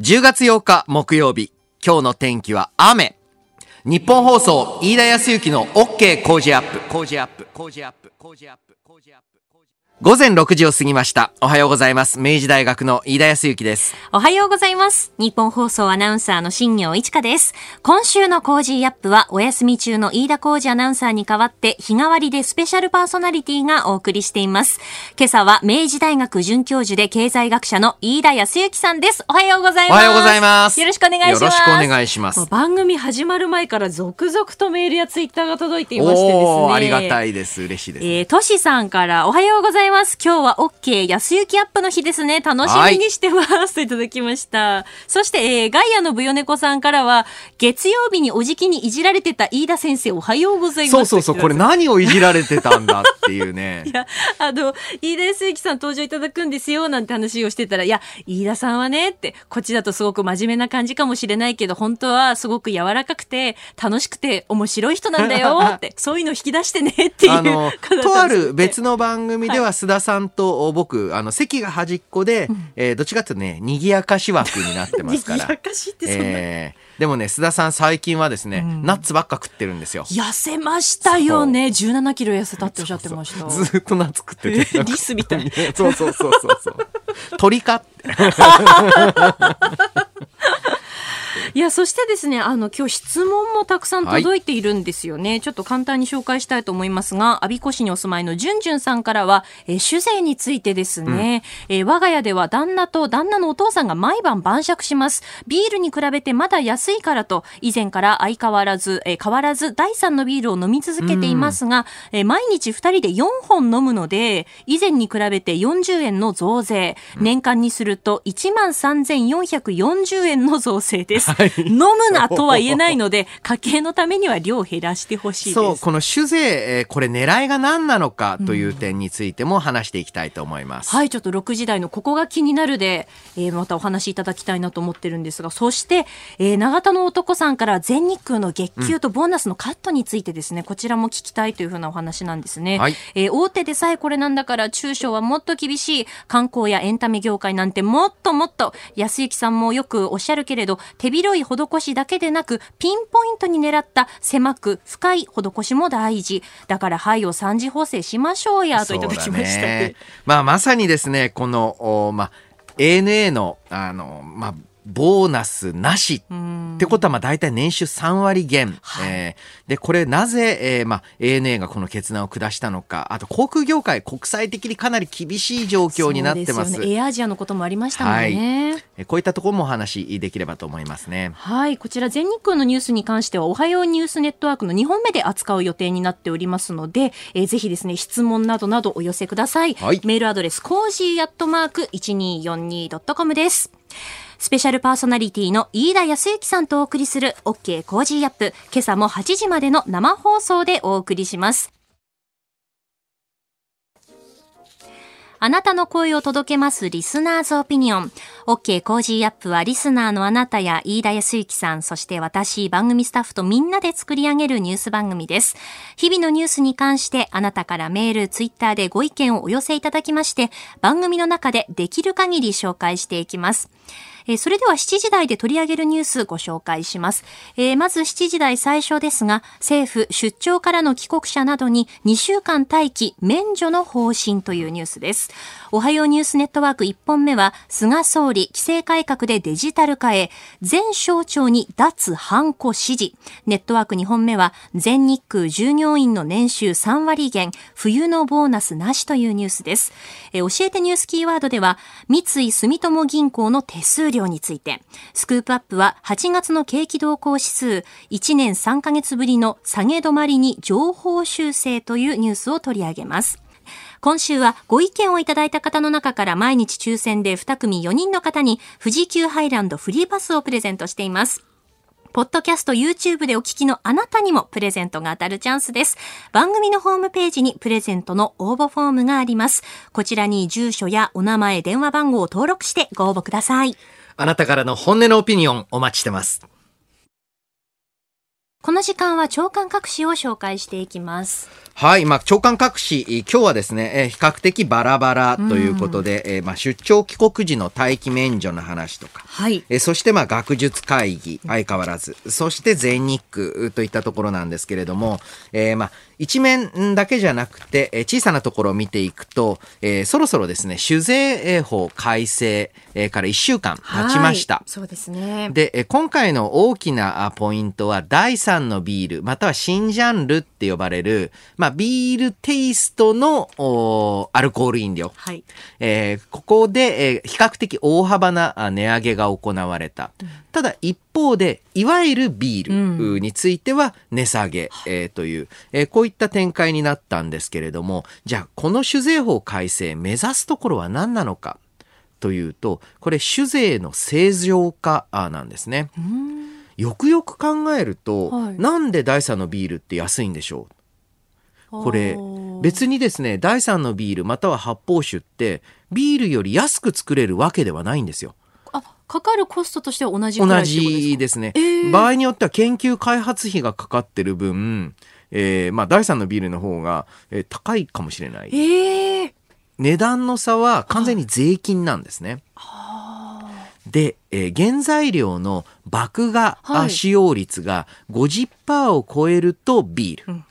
10月8日木曜日、今日の天気は雨。日本放送、飯田康之の OK 工事アップ、工事アップ、工事アップ、工事アップ、工事アップ。午前6時を過ぎました。おはようございます。明治大学の飯田泰之です。おはようございます。ニッポン放送アナウンサーの新行市佳です。今週の Cozy up はお休み中の飯田浩司アナウンサーに代わって日替わりでスペシャルパーソナリティがお送りしています。今朝は明治大学准教授で経済学者の飯田康之さんです。おはようございます。おはようございます。よろしくお願いします。よろしくお願いします。番組始まる前から続々とメールやツイッターが届いていましてですね。ありがたいです。嬉しいです、ね。えー、トシさんからおはようございます。今日は OK 安行アップの日ですね。楽しみにしてます。といただきました。そして、えー、ガイアのブヨネコさんからは、月曜日におじきにいじられてた飯田先生おはようございます。そうそうそう、これ何をいじられてたんだっていうね。いや、あの、飯田康之さん登場いただくんですよ、なんて話をしてたら、いや、飯田さんはね、って、こっちだとすごく真面目な感じかもしれないけど、本当はすごく柔らかくて、楽しくて、面白い人なんだよ、って、そういうの引き出してね、っていうあのとある別の番組では須田さんと僕、あの席が端っこで、えーどっちかっていうとね賑やかし枠になってますから。賑やかしってそんな。えーでもね須田さん最近はですね、ナッツばっか食ってるんですよ。痩せましたよね。17キロ痩せたっておっしゃってました。ずーっとナッツ食ってて。リスみたい。そうそうそうそうそう。鳥かって いや、そしてですね、あの、今日質問もたくさん届いているんですよね。ちょっと簡単に紹介したいと思いますが、阿鼻子市にお住まいのじゅんじゅんさんからは、えー酒税についてですね、えー我が家では旦那と旦那のお父さんが毎晩晩酌します。ビールに比べてまだ安いからと、以前から相変わらず、えー変わらず第3のビールを飲み続けていますが、えー毎日2人で4本飲むので、以前に比べて40円の増税、年間にすると1万3440円の増税です。飲むなとは言えないので、家計のためには量を減らしてほしいです。そうこの酒税、えーこれ狙いが何なのかという点についても話していきたいと思います、はい、ちょっと6時台のここが気になるで、えーまたお話しいただきたいなと思ってるんですが、そして、えー長田の男さんから全日空の月給とボーナスのカットについてですね、こちらも聞きたいというふうなお話なんですね。はいえー大手でさえこれなんだから中小はもっと厳しい。観光やエンタメ業界なんてもっともっと、安幸さんもよくおっしゃるけれど、手広い施しだけでなく、ピンポイントに狙った狭く深い施しも大事。だから、はいを三次補正しましょうや、といただきました。まあ、まさにですね、この、おまあ、ANA の、あの、まあ、ボーナスなしってことは、まあ、大体年収3割減。えーで、これなぜ、えーまあ、ANA がこの決断を下したのか、あと航空業界、国際的にかなり厳しい状況になってます。すよね。エアアジアのこともありましたもんね。えーこういったところもお話しできればと思いますね。はい。こちら全日空のニュースに関しては、おはようニュースネットワークの2本目で扱う予定になっておりますので、えーぜひですね、質問などなどお寄せください。はいメールアドレス、 cozy アットマーク 1242.com です。スペシャルパーソナリティの飯田泰之さんとお送りする OK Cozy up。今朝も8時までの生放送でお送りします。あなたの声を届けますリスナーズオピニオン。OK Cozy up はリスナーのあなたや飯田泰之さん、そして私、番組スタッフとみんなで作り上げるニュース番組です。日々のニュースに関してあなたからメール、ツイッターでご意見をお寄せいただきまして、番組の中でできる限り紹介していきます。えーそれでは7時台で取り上げるニュースご紹介します。えーまず7時台最初ですが、政府出張からの帰国者などに2週間待機免除の方針というニュースです。おはようニュースネットワーク1本目は、菅総理規制改革でデジタル化へ、全省庁に脱ハンコ指示。ネットワーク2本目は、全日空従業員の年収3割減、冬のボーナスなしというニュースです。えー教えてニュースキーワードでは、三井住友銀行の手数料について、スクープアップは8月の景気動向指数、1年3ヶ月ぶりの下げ止まりに情報修正というニュースを取り上げます。今週はご意見をいただいた方の中から毎日抽選で2組4人の方に富士急ハイランドフリーパスをプレゼントしています。ポッドキャスト YouTube でお聞きのあなたにもプレゼントが当たるチャンスです。番組のホームページにプレゼントの応募フォームがあります。こちらに住所やお名前、電話番号を登録してご応募ください。あなたからの本音のオピニオンお待ちしてます。この時間は長官各紙を紹介していきます。はい、まあ、長官各紙、今日はですね、えー比較的バラバラということで、えーまあ、出張帰国時の待機免除の話とか、はい。えーそしてまあ学術会議相変わらず、そして全日空といったところなんですけれども、えーまあ一面だけじゃなくて、えー小さなところを見ていくと、えーそろそろですね、酒税法改正えーから1週間経ちましたは。いそうですね。で、えー今回の大きなあポイントは、第3のビール、または新ジャンルって呼ばれる、まあ、ビールテイストのアルコール飲料。はい。えーここで、えー比較的大幅なあ値上げが行われた。ただ一方で、いわゆるビールについては値下げ、えーという、えーこういった展開になったんですけれども、じゃあこの酒税法改正目指すところは何なのかというと、これ酒税の正常化あなんですね。よくよく考えると、はい。なんで第3のビールって安いんでしょう？これ別にですね第3のビールまたは発泡酒ってビールより安く作れるわけではないんですよ。あ、かかるコストとしては同じく同らいってことですか？じですね、えー。場合によっては研究開発費がかかってる分、えーまあ、第3のビールの方が、えー高いかもしれない。ええ値段の差は完全に税金なんですね。で、えー原材料の麦芽はい。使用率が50%を超えるとビール、うん。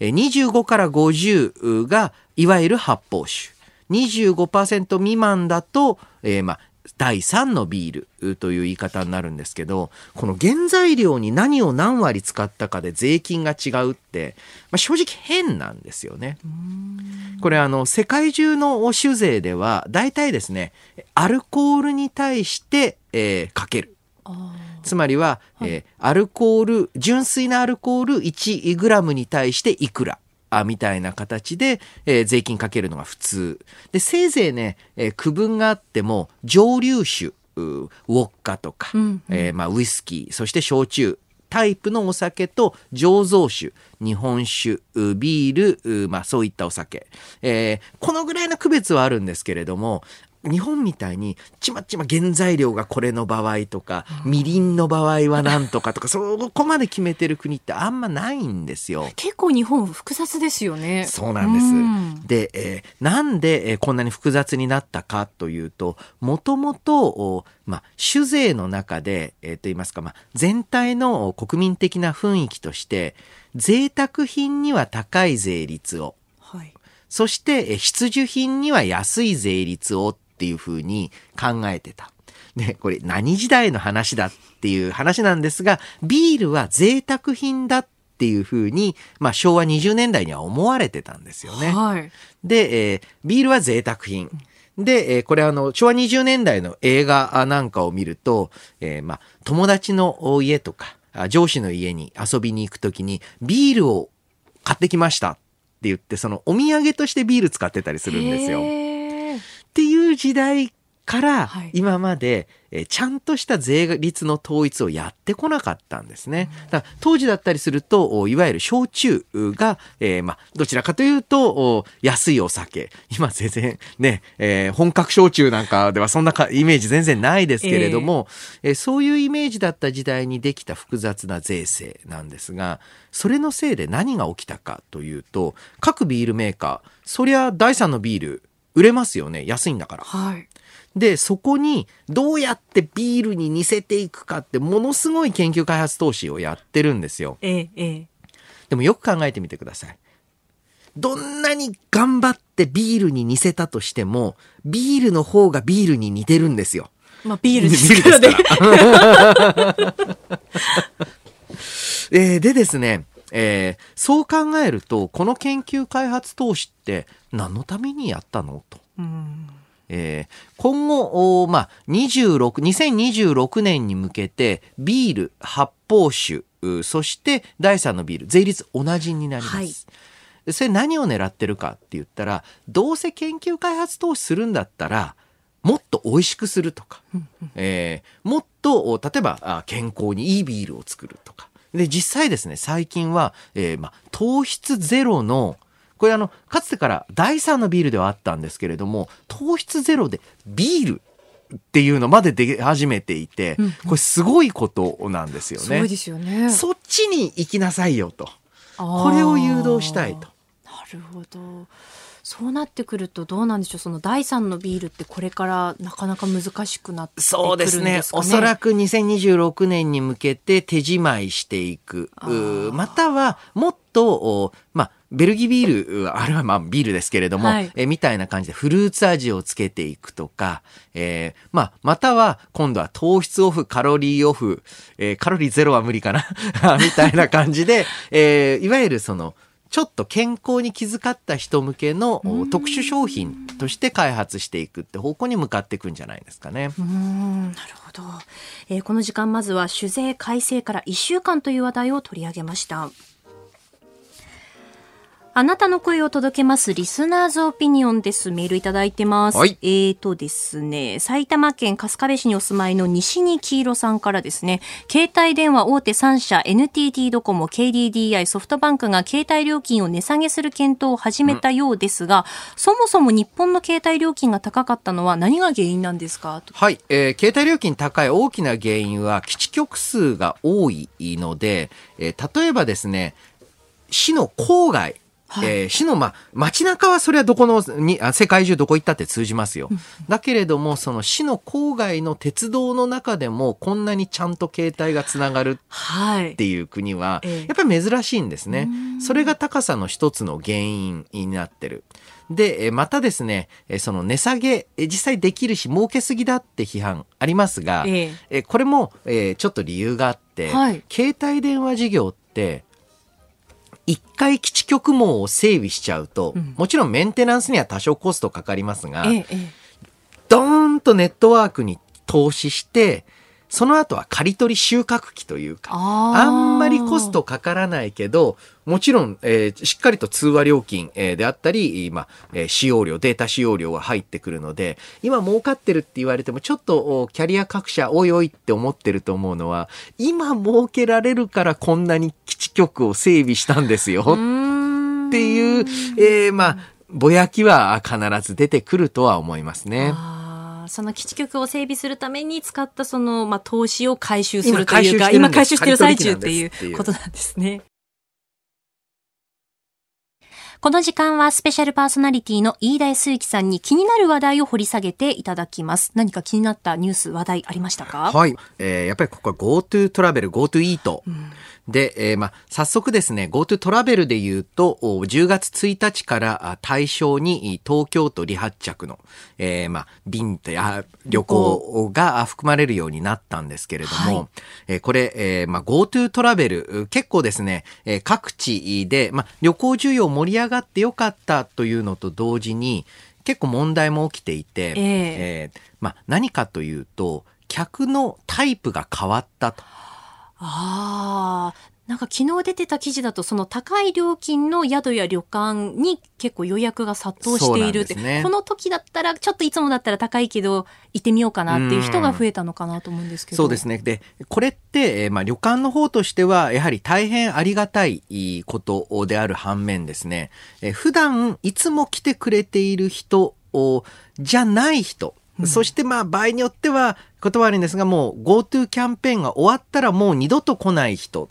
えー25から50がいわゆる発泡酒。25%未満だと、えーまあ第3のビールという言い方になるんですけどこの原材料に何を何割使ったかで税金が違うって、まあ、正直変なんですよね。これあの世界中の酒税では大体ですねアルコールに対して、えーかける。あつまりは、えーアルコール純粋なアルコール 1g に対していくらあみたいな形で、えー税金かけるのが普通。でせいぜいね、えー区分があっても蒸留酒うウォッカとか、うんうん。えーまあ、ウイスキーそして焼酎タイプのお酒と醸造酒日本酒うビールうまあ、そういったお酒、えーこのぐらいの区別はあるんですけれども日本みたいにちまちま原材料がこれの場合とかみりんの場合はなんとかとか そこまで決めてる国ってあんまないんですよ。結構日本複雑ですよね。そうなんです。うんで、えーなんで、えーこんなに複雑になったかというと、もともと、おまあ、酒税の中で、えーと言いますか、まあ、全体のお国民的な雰囲気として、贅沢品には高い税率を、はい。そして、えー必需品には安い税率をっていうふうに考えてた。で、これ何時代の話だっていう話なんですが、ビールは贅沢品だっていうふうに、まあ昭和20年代には思われてたんですよね。はい。で、えービールは贅沢品。で、えーこれあの、昭和20年代の映画なんかを見ると、えーまあ、友達の家とか、あ上司の家に遊びに行くときに、ビールを買ってきましたって言って、そのお土産としてビール使ってたりするんですよ。時代からはい今まで、えーちゃんとした税率の統一をやってこなかったんですね。だから当時だったりすると、おいわゆる焼酎が、えーまあ、どちらかというと、お安いお酒。今全然ね、えー本格焼酎なんかではそんなかイメージ全然ないですけれども、えーそういうイメージだった時代にできた複雑な税制なんですが、それのせいで何が起きたかというと、各ビールメーカー、そりゃ第三のビール売れますよね。安いんだから。はい。で、そこにどうやってビールに似せていくかってものすごい研究開発投資をやってるんですよ。ええええでもよく考えてみてください。どんなに頑張ってビールに似せたとしても、ビールの方がビールに似てるんですよ。まあビールですからね。えーでですね、えーそう考えると、この研究開発投資って何のためにやったのと。うんえー今後、まあ、26、2026年に向けて、ビール、発泡酒、うそして第3のビール、税率同じになります。はいそれ何を狙ってるかって言ったら、どうせ研究開発投資するんだったら、もっと美味しくするとか、えーもっと、お例えばあ健康にいいビールを作るとか。で、実際ですね、最近は、えーまあ、糖質ゼロの、これあの、かつてから第3のビールではあったんですけれども、糖質ゼロでビールっていうのまで出始めていて、うんうんこれすごいことなんですよね。すごいですよね。そっちに行きなさいよと。ここれを誘導したいと。なるほど。そうなってくるとどうなんでしょう？その第三のビールってこれからなかなか難しくなってくるんですかね？そうですね。おそらく2026年に向けて手仕舞いしていく。または、もっと、おまあ、ベルギービール、あれはまあビールですけれども、はいえみたいな感じでフルーツ味をつけていくとか、えーまあ、または今度は糖質オフ、カロリーオフ、えーカロリーゼロは無理かな？みたいな感じで、えーいわゆるその、ちょっと健康に気遣った人向けのお特殊商品として開発していくって方向に向かっていくんじゃないですかね。うーんなるほど、えーこの時間まずは酒税改正から1週間という話題を取り上げましたあなたの声を届けますリスナーズオピニオンです。メールいただいてます。はい。えーとですね、埼玉県春日部市にお住まいの西に黄色さんからですね、携帯電話大手3社 NTT ドコモ、KDDI、ソフトバンクが携帯料金を値下げする検討を始めたようですが、そもそも日本の携帯料金が高かったのは何が原因なんですか？とはい、えー携帯料金高い大きな原因は基地局数が多いので、えー例えばですね、市の郊外、はいえー市の、まあ、街中はそれはどこのにあ世界中どこ行ったって通じますよ。だけれどもその市の郊外の鉄道の中でもこんなにちゃんと携帯がつながるはいっ。ていう国はええやっぱり珍しいんですね。それが高さの一つの原因になってる。で、えまたですね、えその値下げ、え実際できるし儲けすぎだって批判ありますが、えええこれも、えちょっと理由があって、はい携帯電話事業って、一回基地局網を整備しちゃうと、うん。もちろんメンテナンスには多少コストかかりますが、えええドーンとネットワークに投資して、その後は刈り取り収穫期というか、あんまりコストかからないけど、もちろん、えーしっかりと通話料金、えーであったり、まあえー使用料、データ使用料は入ってくるので、今儲かってるって言われても、ちょっとおキャリア各社、おいおいって思ってると思うのは、今儲けられるからこんなに基地局を整備したんですよ。っていう、えーまあ、ぼやきは必ず出てくるとは思いますね。その基地局を整備するために使ったその、まあ、投資を回収するというか、今今回収回収しててる最中っていううことなんですね。この時間はスペシャルパーソナリティの飯田康之さんに気になる話題を掘り下げていただきます。何か気になったニュース、話題ありましたか？はい。えーやっぱりここは GoTo トラベル、GoTo イート。で、えーまあ、早速ですね、GoTo トラベルで言うと、お10月1日からあ対象にい東京都離発着の、えーまあ、便ってあ旅行があ含まれるようになったんですけれども、はいえーこれ、えーまあ、GoTo トラベル、う結構ですね、えー各地で、まあ、旅行需要盛り上がってよかったというのと同時に、結構問題も起きていて、えええーまあ、何かというと、客のタイプが変わったと。ああ、なんか昨日出てた記事だと、その高い料金の宿や旅館に結構予約が殺到しているって、ね。この時だったら、ちょっといつもだったら高いけど、行ってみようかなっていう人が増えたのかなと思うんですけど。そうですね。で、これって、えーまあ、旅館の方としては、やはり大変ありがたいことである反面ですね、えー普段いつも来てくれている人をじゃない人、そしてまあ場合によっては、断るんですが、もう GoTo キャンペーンが終わったらもう二度と来ない人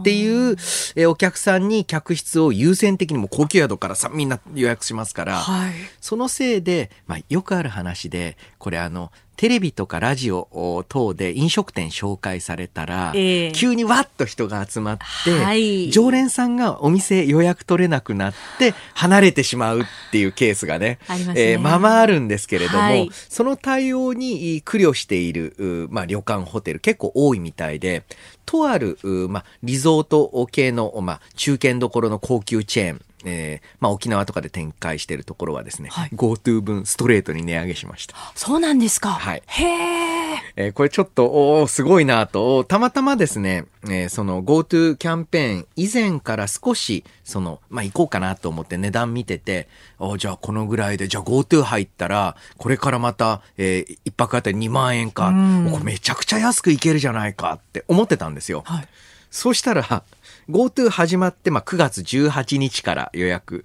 っていう、えーお客さんに客室を優先的にもう高級宿からさみんな予約しますから、はい。そのせいで、まあ、よくある話で、これあの、テレビとかラジオ等で飲食店紹介されたら、ええ。急にわっと人が集まって、はい。常連さんがお店予約取れなくなって離れてしまうっていうケースがね、ありますね。えーまあまああるんですけれども、はい。その対応に苦慮している、うまあ、旅館、ホテル結構多いみたいで、とある、うまあ、リゾート系の、まあ、中堅どころの高級チェーン、えーまあ、沖縄とかで展開しているところはですね、はい GoTo 分ストレートに値上げしました。そうなんですか。はいへえ。えーこれちょっと、おーすごいなと、たまたまですね、えーその GoTo キャンペーン以前から少し、その、まあ、行こうかなと思って値段見てて、おーじゃあこのぐらいで、じゃあ GoTo 入ったら、これからまた、えー一泊あたり2万円か、これめちゃくちゃ安く行けるじゃないかって思ってたんですよ。はい。そうしたら、GoTo 始まって、まあ、9月18日から予約。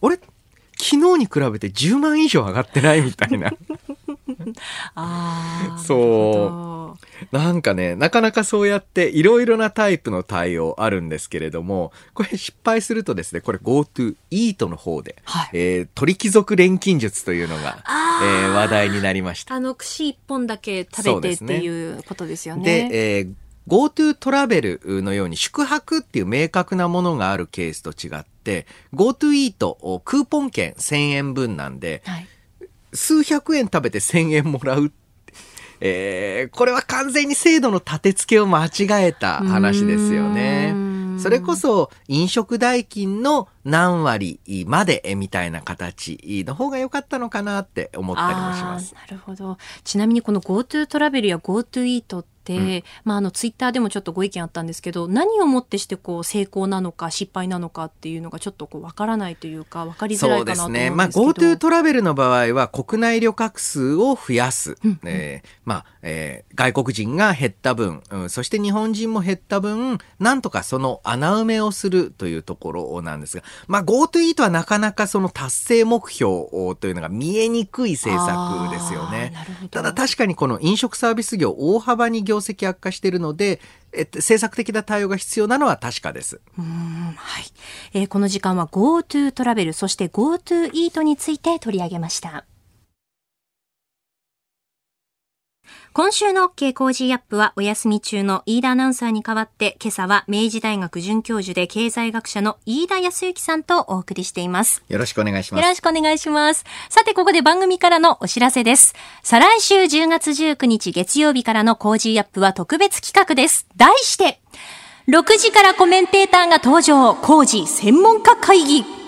あれ？昨日に比べて10万以上上がってないみたいな。ああ。そうなんかね、なかなかそうやっていろいろなタイプの対応あるんですけれども、これ失敗するとですね、これ GoTo イートの方で、はい、えー、鳥貴族錬金術というのが、えー、話題になりました。あの、串一本だけ食べてっていうことですよね。で、えー GoTo トラベルのように宿泊っていう明確なものがあるケースと違って、GoTo イートクーポン券1000円分なんで、はい、数百円食べて1000円もらうえー、これは完全に制度の立て付けを間違えた話ですよね。それこそ飲食代金の何割までみたいな形の方が良かったのかなって思ったりもします。なるほど。ちなみにこの GoTo トラベルや GoTo イートって、うん、まあ、あのツイッターでもちょっとご意見あったんですけど何をもってしてこう成功なのか失敗なのかっていうのがちょっとこう分からないというか分かりづらいかなと思うんですけど。そうですね、まあ、GoTo トラベルの場合は国内旅客数を増やす、うん、えー、まあえー、外国人が減った分、うん、そして日本人も減った分なんとかその穴埋めをするというところなんですが、まあ、GoTo イートはなかなかその達成目標というのが見えにくい政策ですよね。ただ確かにこの飲食サービス業大幅に業業績悪化しているので、えっと政策的な対応が必要なのは確かです。はい、えー、この時間は GoTo トラベルそして GoTo イートについて取り上げました。今週の OK Cozy up はお休み中の飯田アナウンサーに代わって今朝は明治大学准教授で経済学者の飯田泰之さんとお送りしています。よろしくお願いします。よろしくお願いします。さてここで番組からのお知らせです。再来週10月19日月曜日からの Cozy up は特別企画です。題して、6時からコメンテーターが登場、 Cozy 専門家会議。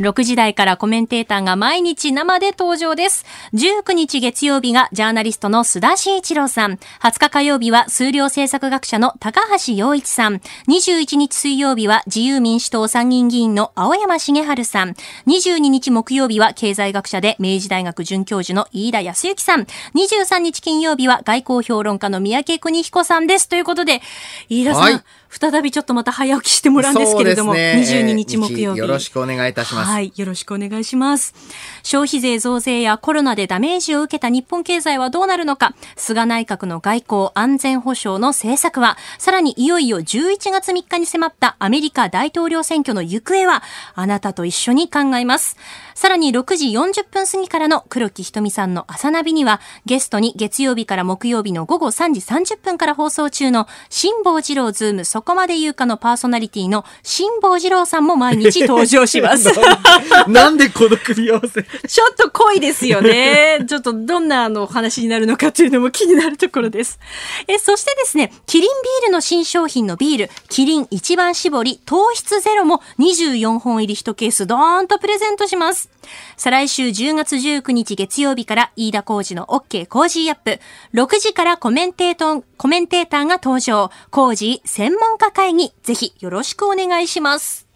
6時台からコメンテーターが毎日生で登場です。19日月曜日がジャーナリストの須田慎一郎さん。20日火曜日は数量政策学者の高橋洋一さん。21日水曜日は自由民主党参議院議員の青山茂春さん。22日木曜日は経済学者で明治大学准教授の飯田康之さん。23日金曜日は外交評論家の三宅邦彦さんです。ということで、飯田さん、はい再びちょっとまた早起きしてもらうんですけれども、ね、22日木曜日。よろしくお願いいたします。はい、よろしくお願いします。消費税増税やコロナでダメージを受けた日本経済はどうなるのか、菅内閣の外交安全保障の政策は、さらにいよいよ11月3日に迫ったアメリカ大統領選挙の行方は、あなたと一緒に考えます。さらに6時40分過ぎからの黒木ひとみさんの朝ナビには、ゲストに月曜日から木曜日の午後3時30分から放送中の辛坊治郎ズームそこまで言うかのパーソナリティの辛坊治郎さんも毎日登場します。なんでこの組み合わせ？ちょっと濃いですよね。ちょっとどんなあの話になるのかというのも気になるところです。え、そしてですね、キリンビールの新商品のビール、キリン一番搾り糖質ゼロも24本入り1ケースドーンとプレゼントします。。再来週10月19日月曜日から飯田浩二の OK コージーアップ。6時からコメンテート、コメンテーターが登場。 Cozy 専門家会議。ぜひよろしくお願いします。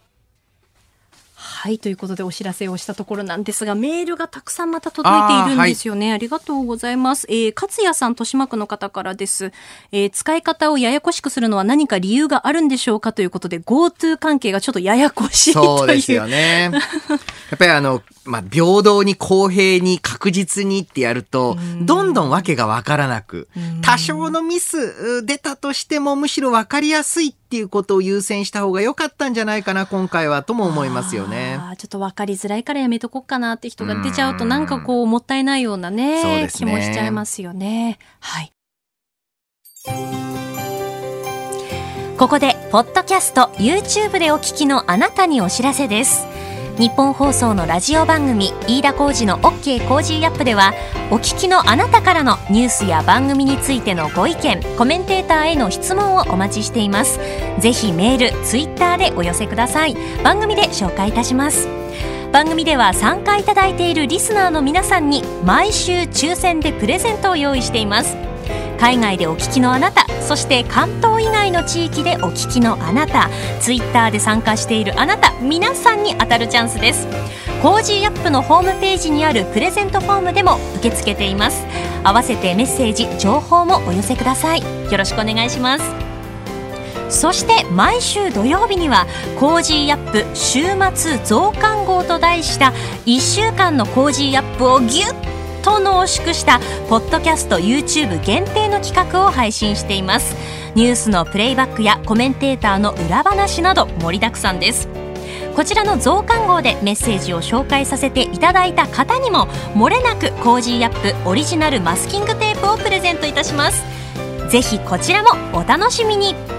はい、ということでお知らせをしたところなんですが、メールがたくさんまた届いているんですよね。あはい、ありがとうございます。えー、勝也さん、豊島区の方からです。えー、使い方をややこしくするのは何か理由があるんでしょうかということで、GoTo 関係がちょっとややこしい。そうですよね。やっぱりあの、まあ、平等に公平に確実にってやると、どんどんわけがわからなく、多少のミス出たとしてもむしろわかりやすいっていうことを優先した方が良かったんじゃないかな、今回はとも思いますよね。ちょっとわかりづらいからやめとこうかなって人が出ちゃうと、なんかこう、もったいないようなね、ね気もしちゃいますよね。はい。ここで、ポッドキャスト、YouTube でお聞きのあなたにお知らせです。ニッポン放送のラジオ番組飯田浩二の OK コージーアップではお聞きのあなたからのニュースや番組についてのご意見コメンテーターへの質問をお待ちしています。ぜひメールツイッターでお寄せください。番組で紹介いたします。番組では参加いただいているリスナーの皆さんに毎週抽選でプレゼントを用意しています。海外でお聞きのあなたそして関東以外の地域でお聞きのあなたツイッターで参加しているあなた皆さんに当たるチャンスです。 Cozy Up のホームページにあるプレゼントフォームでも受け付けています。合わせてメッセージ情報もお寄せください。よろしくお願いします。そして毎週土曜日には Cozy Up 週末増刊号と題した1週間の Cozy Up をギュッと濃縮したポッドキャスト YouTube 限定の企画を配信しています。ニュースのプレイバックやコメンテーターの裏話など盛りだくさんです。こちらの増刊号でメッセージを紹介させていただいた方にも漏れなく Cozy Up オリジナルマスキングテープをプレゼントいたします。ぜひこちらもお楽しみに。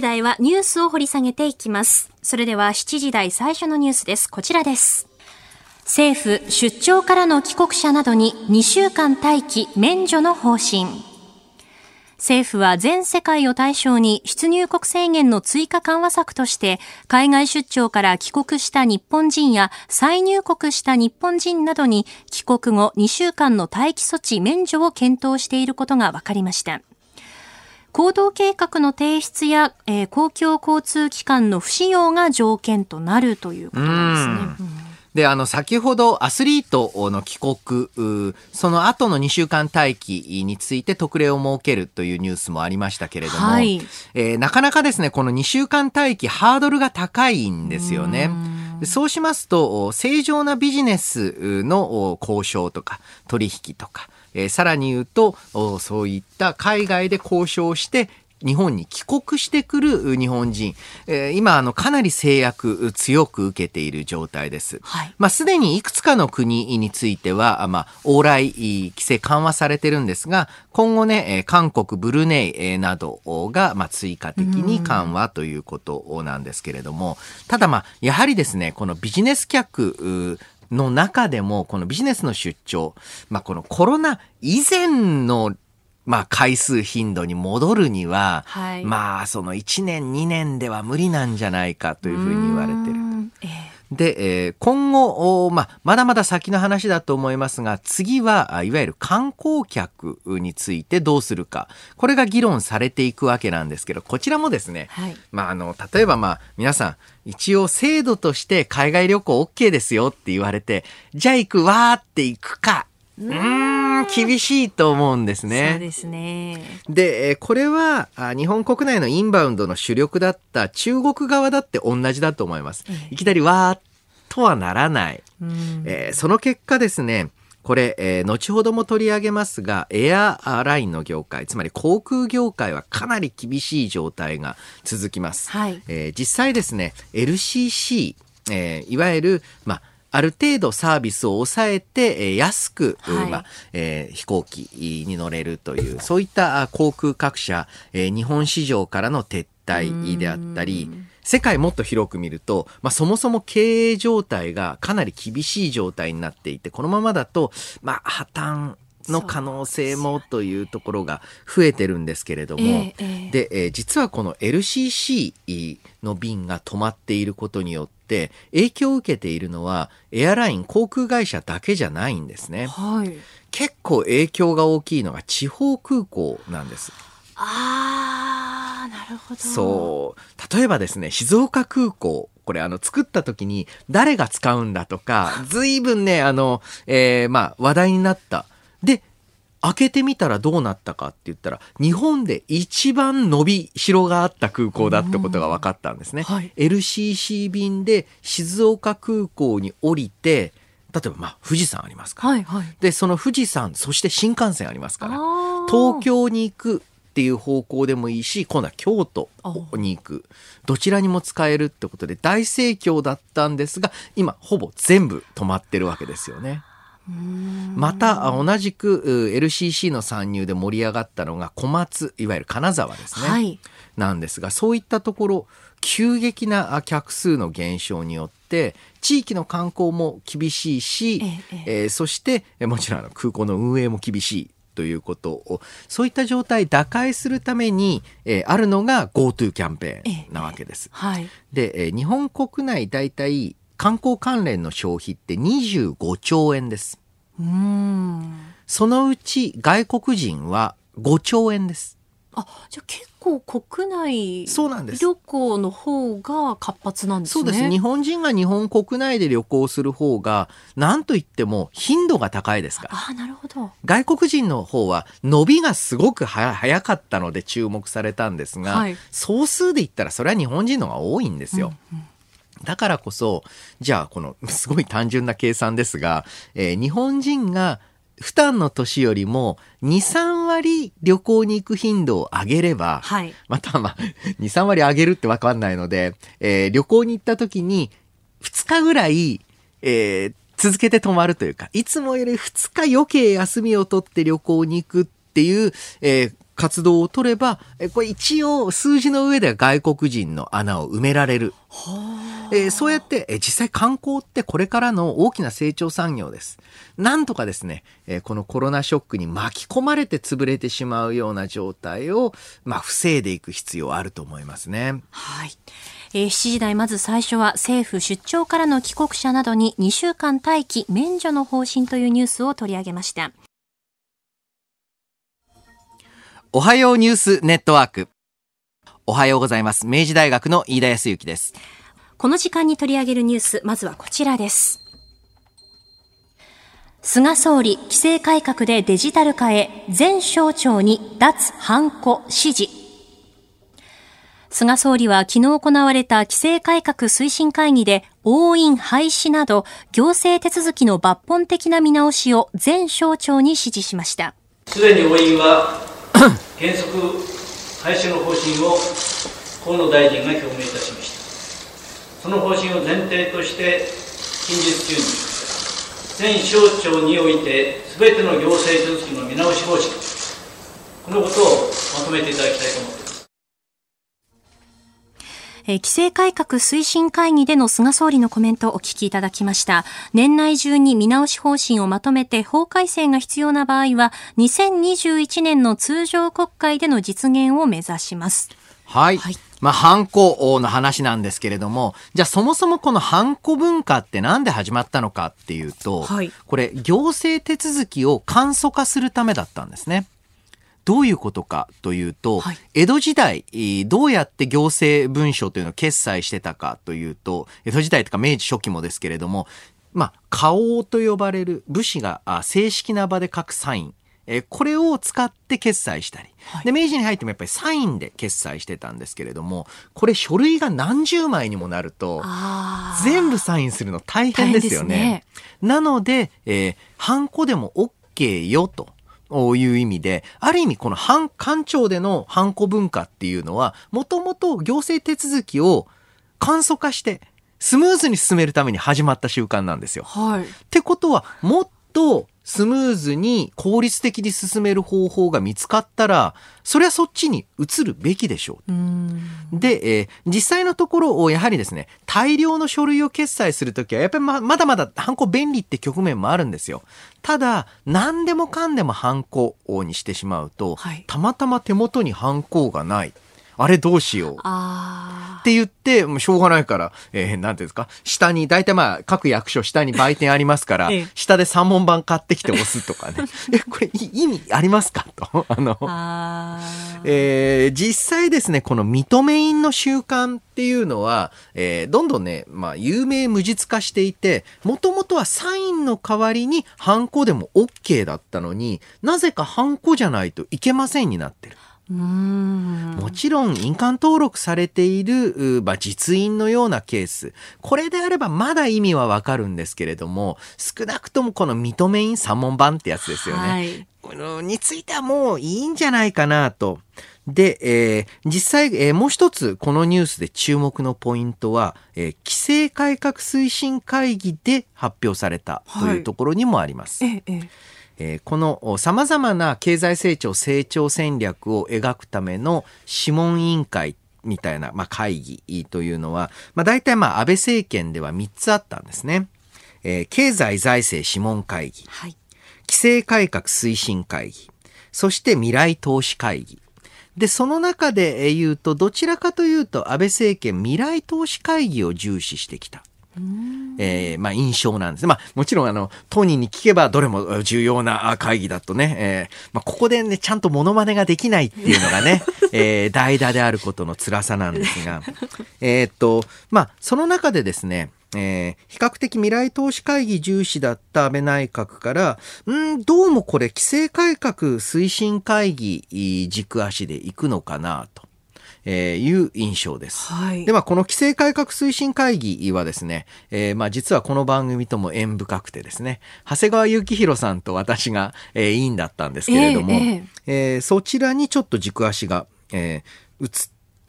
時台はニュースを掘り下げていきます。それでは7時台最初のニュースです。こちらです。政府出張からの帰国者などに2週間待機免除の方針。政府は全世界を対象に出入国制限の追加緩和策として海外出張から帰国した日本人や再入国した日本人などに帰国後2週間の待機措置免除を検討していることが分かりました。行動計画の提出や、えー、公共交通機関の不使用が条件となるということなんですね。で、あの、先ほどアスリートの帰国、その後の2週間待機について特例を設けるというニュースもありましたけれども、はい、えー、なかなかですね、この2週間待機、ハードルが高いんですよね。そうしますと、正常なビジネスの交渉とか取引とか、えー、さらに言うと、そういった海外で交渉して日本に帰国してくる日本人、えー、今あのかなり制約強く受けている状態です。はい、まあすでにいくつかの国についてはまあ往来規制緩和されてるんですが、今後ね韓国ブルネイなどがまあ追加的に緩和ということなんですけれども、ただまあやはりですねこのビジネス客の中でもこのビジネスの出張、まあこのコロナ以前のまあ、回数頻度に戻るには、はい、まあ、その1年、2年では無理なんじゃないかというふうに言われてる。で、えー、今後、まあ、まだまだ先の話だと思いますが、次は、いわゆる観光客についてどうするか。これが議論されていくわけなんですけど、こちらもですね、はい、まあ、あの、例えばまあ、皆さん、一応制度として海外旅行 OK ですよって言われて、じゃあ行くわーって行くかうん厳しいと思うんですね。そうですね。で、これは日本国内のインバウンドの主力だった中国側だって同じだと思います。いきなりわーっとはならない。えー、その結果ですね、これ、えー、後ほども取り上げますが、エアラインの業界、つまり航空業界はかなり厳しい状態が続きます。はい、えー、実際ですね、LCC、えー、いわゆる、まあ、ある程度サービスを抑えて、え安く、はい、まあえー、飛行機に乗れるという、そういった航空各社、えー、日本市場からの撤退であったり、世界もっと広く見ると、まあ、そもそも経営状態がかなり厳しい状態になっていて、このままだと、まあ、破綻の可能性もというところが増えてるんですけれども、えー、で、えー、実はこの LCC の便が止まっていることによって影響を受けているのはエアライン航空会社だけじゃないんですね、はい、結構影響が大きいのが地方空港なんです。あーなるほど。そう。例えばですね静岡空港。これあの作った時に誰が使うんだとか 随分ねあの、えー、まあ話題になった。で、開けてみたらどうなったかって言ったら、日本で一番伸びしろがあった空港だってことが分かったんですね。はい、LCC 便で静岡空港に降りて、例えばまあ富士山ありますか。ら、はいはい、でその富士山そして新幹線ありますから東京に行くっていう方向でもいいし今度は京都に行く。どちらにも使えるってことで大盛況だったんですが今ほぼ全部止まってるわけですよね。また同じく LCC の参入で盛り上がったのが小松いわゆる金沢ですね、はい、なんですがそういったところ急激な客数の減少によって地域の観光も厳しいし、えええー、そしてもちろん空港の運営も厳しい。ということをそういった状態打開するために、えー、あるのが GoTo キャンペーンなわけです。はい、で、えー、日本国内だいたい観光関連の消費って25兆円です。うんそのうち外国人は5兆円です。あじゃあ結構国内そうなんです旅行の方が活発なんですね。そうです日本人が日本国内で旅行する方が何と言っても頻度が高いですからあなるほど。外国人の方は伸びがすごくは早かったので注目されたんですが、はい総数で言ったらそれは日本人の方が多いんですよ。だからこそ、じゃあこのすごい単純な計算ですが、えー日本人が普段の年よりも2、3割旅行に行く頻度を上げれば、はい。またまあ、2、3割上げるってわかんないので、えー旅行に行った時に2日ぐらい、えー続けて泊まるというか、いつもより2日余計休みを取って旅行に行くっていう、えー活動を取れば、えーこれ一応数字の上では外国人の穴を埋められる。えーそうやって、えー実際観光ってこれからの大きな成長産業です。なんとかですね、えーこのコロナショックに巻き込まれて潰れてしまうような状態を、まあ、防いでいく必要あると思いますね。はい。えー7時台まず最初は政府出張からの帰国者などに2週間待機免除の方針というニュースを取り上げました。おはようニュースネットワーク。おはようございます。明治大学の飯田康之です。この時間に取り上げるニュース、まずはこちらです。菅総理、規制改革でデジタル化へ、全省庁に脱ハンコ指示。菅総理は昨日行われた規制改革推進会議で、押印廃止など、行政手続きの抜本的な見直しを全省庁に指示しました。すでに応印は原則廃止の方針を河野大臣が表明いたしました。その方針を前提として近日中に全省庁において全ての行政手続きの見直し方針このことをまとめていただきたいと思います。えー規制改革推進会議での菅総理のコメントをお聞きいただきました。年内中に見直し方針をまとめて法改正が必要な場合は、2021年の通常国会での実現を目指します。はい。はいまあ、ハンコの話なんですけれども、じゃあそもそもこのハンコ文化ってなんで始まったのかっていうと、はいこれ行政手続きを簡素化するためだったんですね。どういうことかというと、はい。江戸時代、えーどうやって行政文書というのを決済してたかというと、江戸時代とか明治初期もですけれども、まあ、花王と呼ばれる武士があ正式な場で書くサイン、えーこれを使って決済したり、はい。で明治に入ってもやっぱりサインで決済してたんですけれどもこれ書類が何十枚にもなるとあ全部サインするの大変ですよね。大変でなので、えー、ハンコでも OK よと。いう意味で、ある意味この官官庁でのハンコ文化っていうのは、もともと行政手続きを簡素化して、スムーズに進めるために始まった習慣なんですよ。はい。ってことは、もっとスムーズに効率的に進める方法が見つかったら、それはそっちに移るべきでしょう。う。で、えー実際のところ、やはりですね、大量の書類を決済するときは、やっぱりままだまだハンコ便利って局面もあるんですよ。ただ、何でもかんでもハンコにしてしまうと、はいたまたま手元にハンコがない。あれどうしよう。あって言って、もうしょうがないから、えーなんていうんですか、下に、大体まあ、各役所下に売店ありますから、ええ下で三問版買ってきて押すとかね。え、これい意味ありますか？と。あのー。、あー。えー実際ですね、この認め印の習慣っていうのは、えーどんどんね、まあ、有名無実化していて、もともとはサインの代わりにハンコでも OK だったのに、なぜかハンコじゃないといけませんになってる。もちろん印鑑登録されている、うまあ、実印のようなケース。これであればまだ意味はわかるんですけれども、少なくともこの認め印三問版ってやつですよね。はい。このについてはもういいんじゃないかなと。で、えー実際、えーもう一つこのニュースで注目のポイントは、えー規制改革推進会議で発表されたというところにもあります。ええ、ええ。えーこの様々な経済成長成長戦略を描くための諮問委員会みたいな、まあ、会議というのは、まあ、大体まあ安倍政権では3つあったんですね。えー経済財政諮問会議、はい。規制改革推進会議、そして未来投資会議。で、その中で言うと、どちらかというと安倍政権未来投資会議を重視してきた。えー、まあ、印象なんです。まあ、もちろん、あの、当人に聞けばどれも重要な会議だとね、えー、まあ、ここでね、ちゃんとモノマネができないっていうのがね、えー、代打であることの辛さなんですが、えっと、まあ、その中でですね、えー、比較的未来投資会議重視だった安倍内閣から、んどうもこれ規制改革推進会議軸足でいくのかなと。えー、いう印象です。はい、で、まあ、この規制改革推進会議はですね、えー、まあ、実はこの番組とも縁深くてですね、長谷川幸宏さんと私が、えー、委員だったんですけれども、えー、えー、そちらにちょっと軸足が、えー、移っ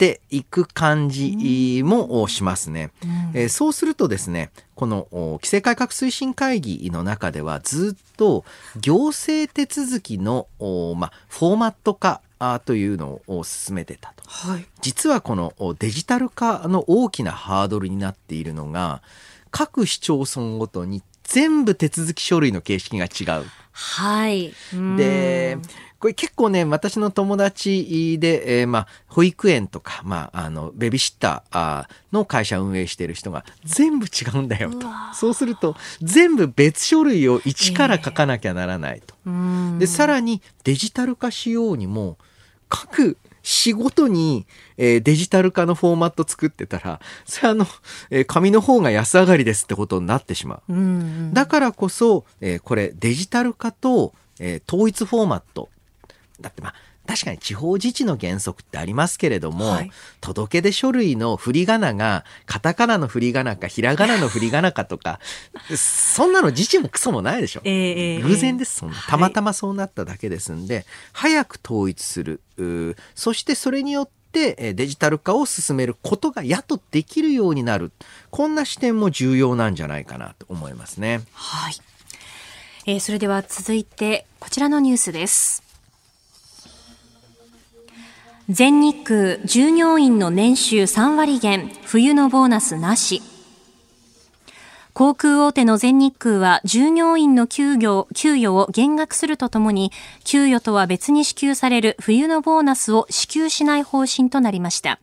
ていく感じもしますね、うん、えー、そうするとですねこの規制改革推進会議の中ではずっと行政手続きの、まあ、フォーマット化というのを進めてたと、はい、実はこのデジタル化の大きなハードルになっているのが各市町村ごとに全部手続き書類の形式が違う。はい。で、これ結構ね、私の友達で、えー、まあ、保育園とか、まあ、あの、ベビーシッターの会社運営してる人が全部違うんだよと。そうすると、全部別書類を一から書かなきゃならないと。えー、で、さらにデジタル化しようにも、各仕事に、えー、デジタル化のフォーマット作ってたら、それあの、えー、紙の方が安上がりですってことになってしまう。うんうん、だからこそ、えー、これデジタル化と、え統一フォーマットだってまあ確かに地方自治の原則ってありますけれども、はい、届け出書類の振り仮名がカタカナの振り仮名かひらがなの振り仮名かとか そんなの自治もクソもないでしょ、えー、偶然ですそんな。たまたまそうなっただけですんで、はい、早く統一する。そしてそれによってデジタル化を進めることがやっとできるようになる。こんな視点も重要なんじゃないかなと思いますね。はい、えー、それでは続いてこちらのニュースです。全日空従業員の年収3割減、冬のボーナスなし。航空大手の全日空は従業員の給与給与を減額するとともに、給与とは別に支給される冬のボーナスを支給しない方針となりました。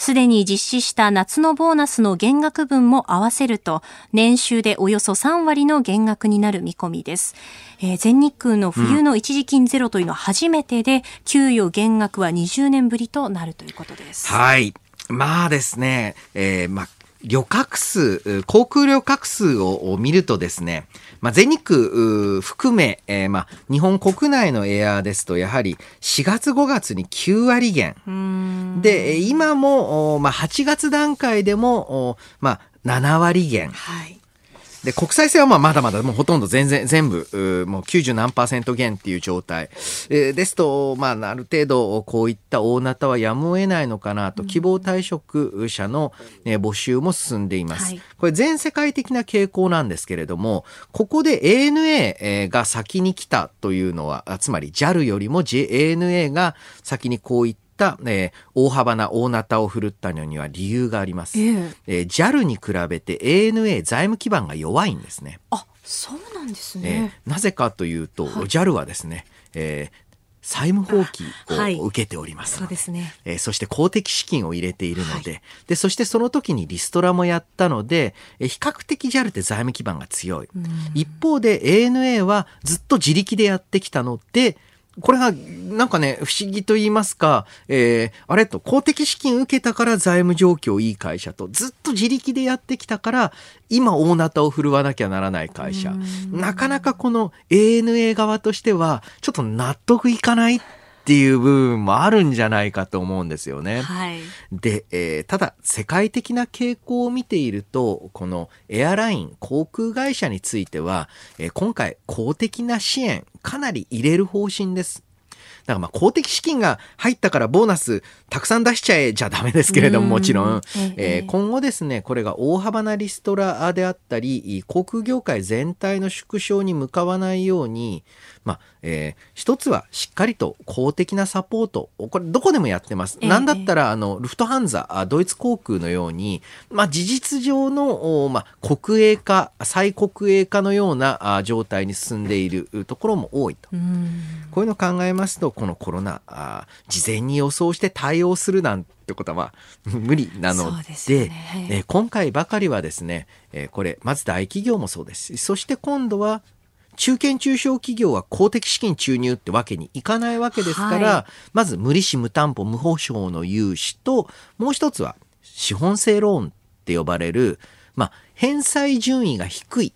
すでに実施した夏のボーナスの減額分も合わせると、年収でおよそ3割の減額になる見込みです。えー、全日空の冬の一時金ゼロというのは初めてで、うん、給与減額は20年ぶりとなるということです。はい。まあですね、えー、まあ旅客数、航空旅客数を見るとですね、まあ、全日空含め、えー、まあ、日本国内のエアーですと、やはり4月5月に9割減。で、今も、まあ、8月段階でも、まあ、7割減。はいで、国際線はまあまだまだもうほとんど全然、全部、もう90何パーセント減っていう状態。えー、ですと、まあ、ある程度、こういった大なたはやむを得ないのかなと、希望退職者の、え募集も進んでいます。はい、これ全世界的な傾向なんですけれども、ここで ANA が先に来たというのは、つまり JAL よりも ANA が先にこういった、えー、大幅な大なたを振るったのには理由があります。えー、えー、JAL に比べて ANA 財務基盤が弱いんですね。あそうなんですね、えー、なぜかというと、はい、JAL はですね、えー、債務放棄を受けております、はい、そうですね、えー、そして公的資金を入れているのではい、でそしてその時にリストラもやったので、えー、比較的 JAL って財務基盤が強い。一方で ANA はずっと自力でやってきたのでこれがなんかね、不思議と言いますか、えー、あれと公的資金受けたから財務状況いい会社と、ずっと自力でやってきたから、今大なたを振るわなきゃならない会社。なかなかこの ANA 側としては、ちょっと納得いかないっていう部分もあるんじゃないかと思うんですよね。はい、で、えー、ただ世界的な傾向を見ているとこのエアライン航空会社については、えー、今回公的な支援かなり入れる方針です。だからまあ公的資金が入ったからボーナスたくさん出しちゃえじゃダメですけれどももちろん、えー、今後ですねこれが大幅なリストラであったり航空業界全体の縮小に向かわないようにまあ、えー、一つはしっかりと公的なサポート。これどこでもやってます。えなんだったら、あの、ルフトハンザ、ドイツ航空のように、まあ、事実上の、まあ、国営化、再国営化のような状態に進んでいるところも多いと。こういうのを考えますと、このコロナ、あ事前に予想して対応するなんてことは 無理なので、ね、え今回ばかりはですね、えこれ、まず大企業もそうです。そして今度は、中堅中小企業は公的資金注入ってわけにいかないわけですから、はい、まず無利子無担保無保証の融資と、もう一つは資本性ローンって呼ばれる、まあ、返済順位が低い、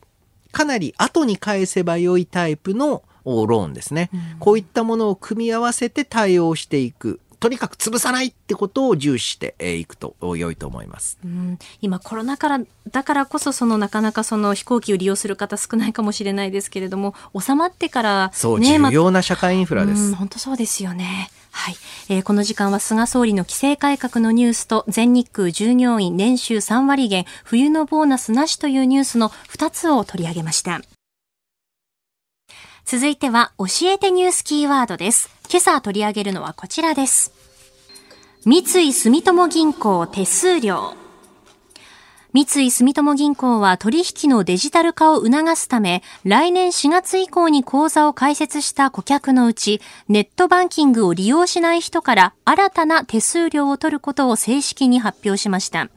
かなり後に返せば良いタイプのローンですね、うん、こういったものを組み合わせて対応していく。とにかく潰さないってことを重視していくと良いと思います。うん、今コロナからだからこそそのなかなかその飛行機を利用する方少ないかもしれないですけれども収まってから、ね、そう重要な社会インフラです。本当そうですよね。はい、えー、この時間は菅総理の規制改革のニュースと全日空従業員年収3割減冬のボーナスなしというニュースの2つを取り上げました。続いては教えてニュースキーワードです。今朝取り上げるのはこちらです。三井住友銀行手数料。三井住友銀行は取引のデジタル化を促すため、来年4月以降に口座を開設した顧客のうち、ネットバンキングを利用しない人から新たな手数料を取ることを正式に発表しました。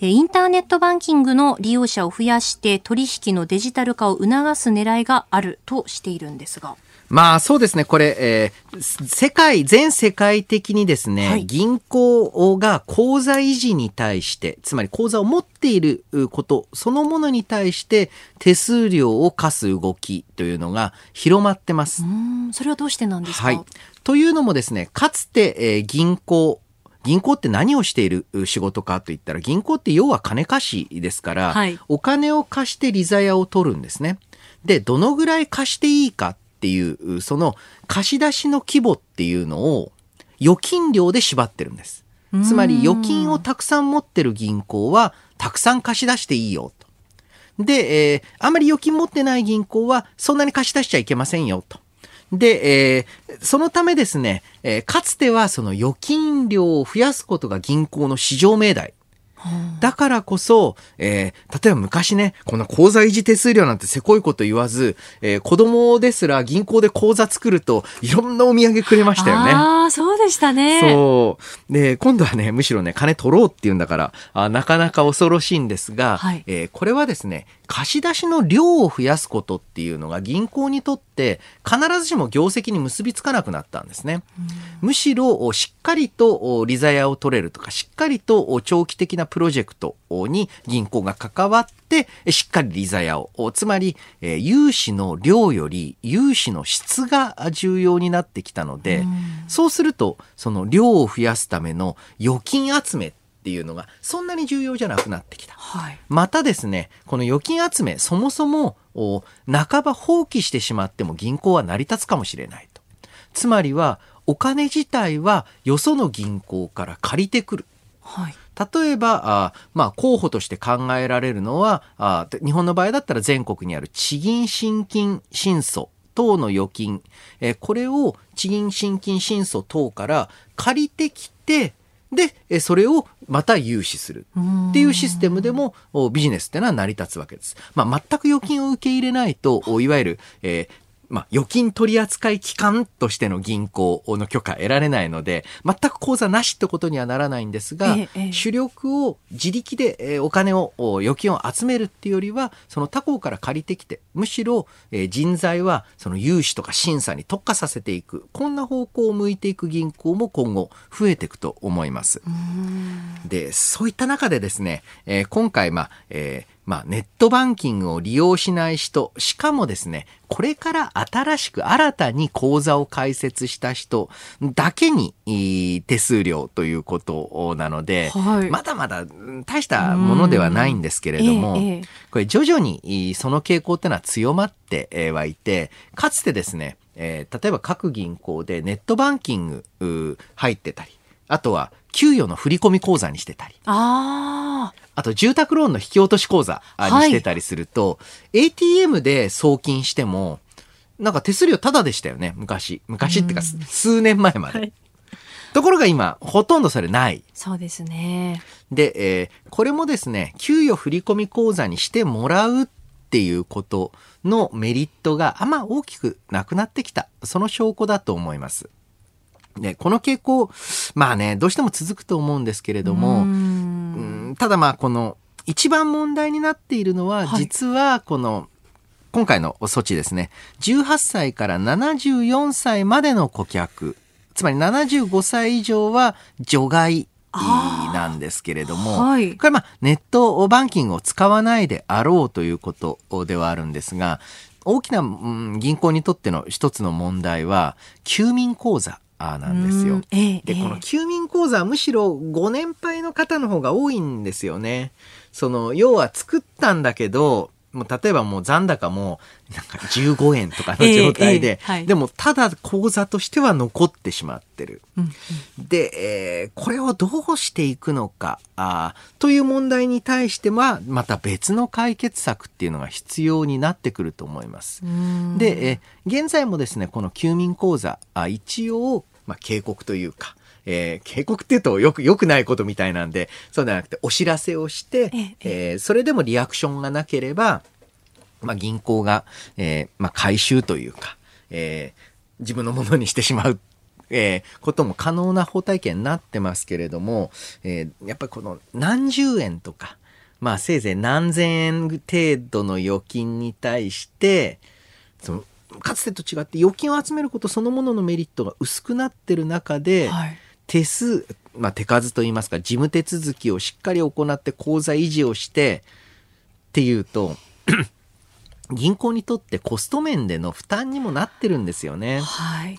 インターネットバンキングの利用者を増やして取引のデジタル化を促す狙いがあるとしているんですが。まあそうですね、これ、えー、世界、全世界的にですね、はい、銀行が口座維持に対して、つまり口座を持っていることそのものに対して手数料を課す動きというのが広まってます。それはどうしてなんですか、はい、というのもですね、かつて、えー、銀行、銀行って何をしている仕事かといったら銀行って要は金貸しですから、はい、お金を貸して利ざやを取るんですね。でどのぐらい貸していいかっていうその貸し出しの規模っていうのを預金量で縛ってるんです。つまり預金をたくさん持ってる銀行はたくさん貸し出していいよと。で、えー、あまり預金持ってない銀行はそんなに貸し出しちゃいけませんよと。で、えー、そのためですね、えー、かつてはその預金量を増やすことが銀行の市場命題。だからこそ、えー、例えば昔ね、この口座維持手数料なんてせこいこと言わず、えー、子供ですら銀行で口座作ると、いろんなお土産くれましたよね。ああ、そうでしたね。そう。で、今度はね、むしろね、金取ろうって言うんだから、あなかなか恐ろしいんですが、はい、えー、これはですね、貸し出しの量を増やすことっていうのが銀行にとって必ずしも業績に結びつかなくなったんですね。むしろしっかりと利ざやを取れるとかしっかりと長期的なプロジェクトに銀行が関わってしっかり利ざやをつまり融資の量より融資の質が重要になってきたのでそうするとその量を増やすための預金集めっていうのがそんなに重要じゃなくなってきた。はい、またですね、この預金集め、そもそも半ば放棄してしまっても銀行は成り立つかもしれないと。つまりは、お金自体はよその銀行から借りてくる。はい、例えばあ、まあ、候補として考えられるのはあ日本の場合だったら全国にある地銀新金新措等の預金、えこれを地銀新金新措等から借りてきてで、それをまた融資するっていうシステムでもビジネスってのは成り立つわけです。まあ、全く預金を受け入れないと、いわゆる、えー、まあ、預金取扱機関としての銀行の許可得られないので、全く口座なしってことにはならないんですが、ええ、主力を自力でお金を、預金を集めるっていうよりは、その他行から借りてきて、むしろ人材はその融資とか審査に特化させていく、こんな方向を向いていく銀行も今後増えていくと思います。で、そういった中でですね、えー、今回、まあ、えーまあ、ネットバンキングを利用しない人、しかもですね、これから新しく新たに口座を開設した人だけに手数料ということなので、はい、まだまだ大したものではないんですけれども、ええ、これ徐々にその傾向っていうのは強まってはいて、かつてですね、えー、例えば各銀行でネットバンキング入ってたり、あとは給与の振込口座にしてたり。ああと住宅ローンの引き落とし口座にしてたりすると、はい、ATM で送金しても、なんか手数料タダでしたよね、昔。昔ってか、うん数年前まで。はいところが今、ほとんどそれない。そうですね。で、えーこれもですね、給与振込口座にしてもらうっていうことのメリットがあんま大きくなくなってきた。その証拠だと思います。で、この傾向、まあね、どうしても続くと思うんですけれども、ただまあこの一番問題になっているのは、はい。実はこの今回の措置ですね。18歳から74歳までの顧客。つまり75歳以上は除外なんですけれども、はい。これはまあネットバンキングを使わないであろうということではあるんですが大きな、うん銀行にとっての一つの問題は休眠口座あなんですよ。で、ええこの休眠口座はむしろご年配の方の方が多いんですよね。その、要は作ったんだけど、もう例えばもう残高もなんか15円とかの 状態で、ええええはいでもただ口座としては残ってしまってる。うんで、えーこれをどうしていくのかあーという問題に対してはまた別の解決策っていうのが必要になってくると思います。うんで、えー現在もですねこの休眠口座あ一応、まあ、警告というか、えー警告っていうとよくよくないことみたいなんでそうじゃなくてお知らせをして、えええーそれでもリアクションがなければ、まあ、銀行が、えーまあ、回収というか、えー自分のものにしてしまう。えーことも可能な法体系になってますけれども、えーやっぱりこの何十円とか、まあせいぜい何千円程度の預金に対して、そのかつてと違って預金を集めることそのもののメリットが薄くなってる中で、はい手数、まあ、手数といいますか事務手続きをしっかり行って口座維持をしてっていうと 銀行にとってコスト面での負担にもなってるんですよね。はい。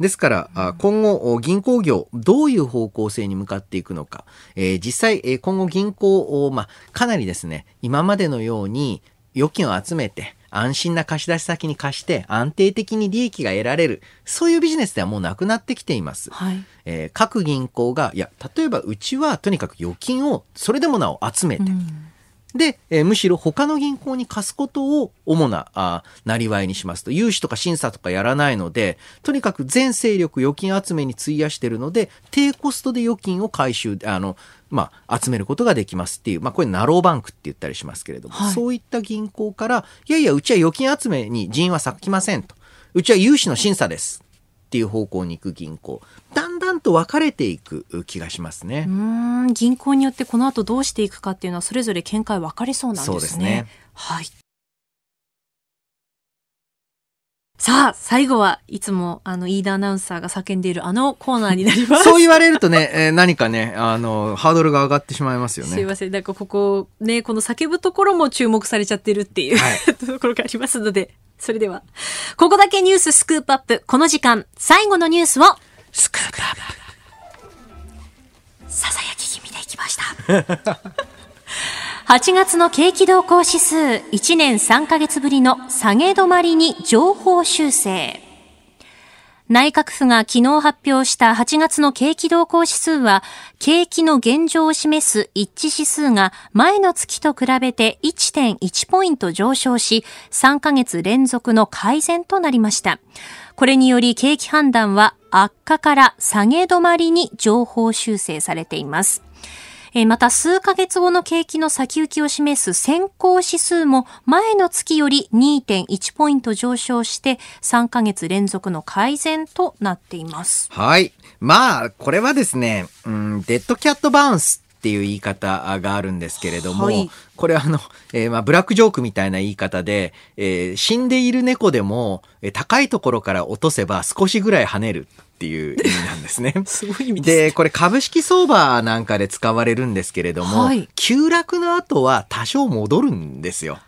ですから、あ今後、お銀行業、どういう方向性に向かっていくのか。えー実際、えー今後銀行を、まあ、かなりですね、今までのように預金を集めて、安心な貸し出し先に貸して、安定的に利益が得られる。そういうビジネスではもうなくなってきています。はい。えー各銀行が、いや、例えばうちはとにかく預金をそれでもなお集めて、うんで、えーむしろ他の銀行に貸すことを主な、なりわいにしますと。融資とか審査とかやらないので、とにかく全勢力預金集めに費やしてるので、低コストで預金を回収、あの、まあ、集めることができますっていう、まあ、これナローバンクって言ったりしますけれども、はいそういった銀行から、いやいや、うちは預金集めに人員は割きませんと。うちは融資の審査です。っていう方向に行く銀行。だんだんと分かれていく気がしますね。うーん銀行によってこの後どうしていくかっていうのはそれぞれ見解分かれそうなんですね。そうですねはい。さあ、最後はいつもあの飯田アナウンサーが叫んでいるあのコーナーになります。そう言われるとね、えー何かね、あの、ハードルが上がってしまいますよね。すいません。なんかここね、この叫ぶところも注目されちゃってるっていう、はい ところがありますので、それでは、ここだけニューススクープアップ。この時間、最後のニュースを、スクープアップ。ささやき気味でいきました。8月の景気動向指数、1年3ヶ月ぶりの下げ止まりに情報修正。内閣府が昨日発表した8月の景気動向指数は、景気の現状を示す一致指数が前の月と比べて1.1ポイント上昇し、3ヶ月連続の改善となりました。これにより景気判断は悪化から下げ止まりに情報修正されています。えまた数ヶ月後の景気の先行きを示す先行指数も前の月より2.1ポイント上昇して3ヶ月連続の改善となっています。はい。まあ、これはですね、うん、デッドキャットバウンスっていう言い方があるんですけれども、はいこれはあの、えーまあ、ブラックジョークみたいな言い方で、えー死んでいる猫でも、えー高いところから落とせば少しぐらい跳ねるっていう意味なんですね。すごい意味で、これ株式相場なんかで使われるんですけれども、はい急落の後は多少戻るんですよ。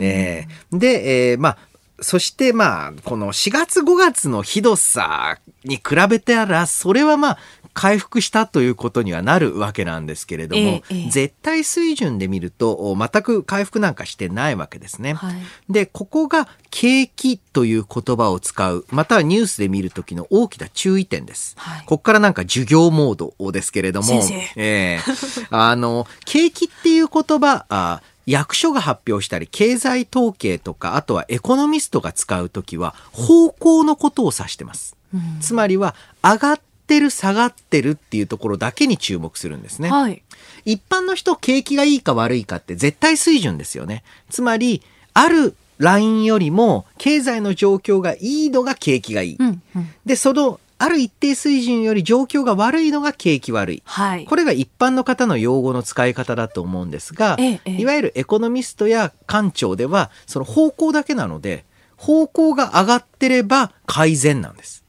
えーで、えーまあ、そしてまあ、この4月5月のひどさに比べたら、それはまあ、回復したということにはなるわけなんですけれども、ええええ絶対水準で見ると、お全く回復なんかしてないわけですね。はいで、ここが景気という言葉を使う、またはニュースで見るときの大きな注意点です。はいここからなんか授業モードですけれども、先生ええ あの、景気っていう言葉、あ役所が発表したり、経済統計とか、あとはエコノミストが使うときは、方向のことを指してます。つまりは、上がってる、下がってるっていうところだけに注目するんですね。はい。一般の人、景気がいいか悪いかって絶対水準ですよね。つまり、あるラインよりも、経済の状況がいいのが景気がいい。うんうん。で、その、ある一定水準より状況が悪いのが景気悪い。はい。これが一般の方の用語の使い方だと思うんですが、ええええいわゆるエコノミストや官庁では、その方向だけなので、方向が上がってれば改善なんです。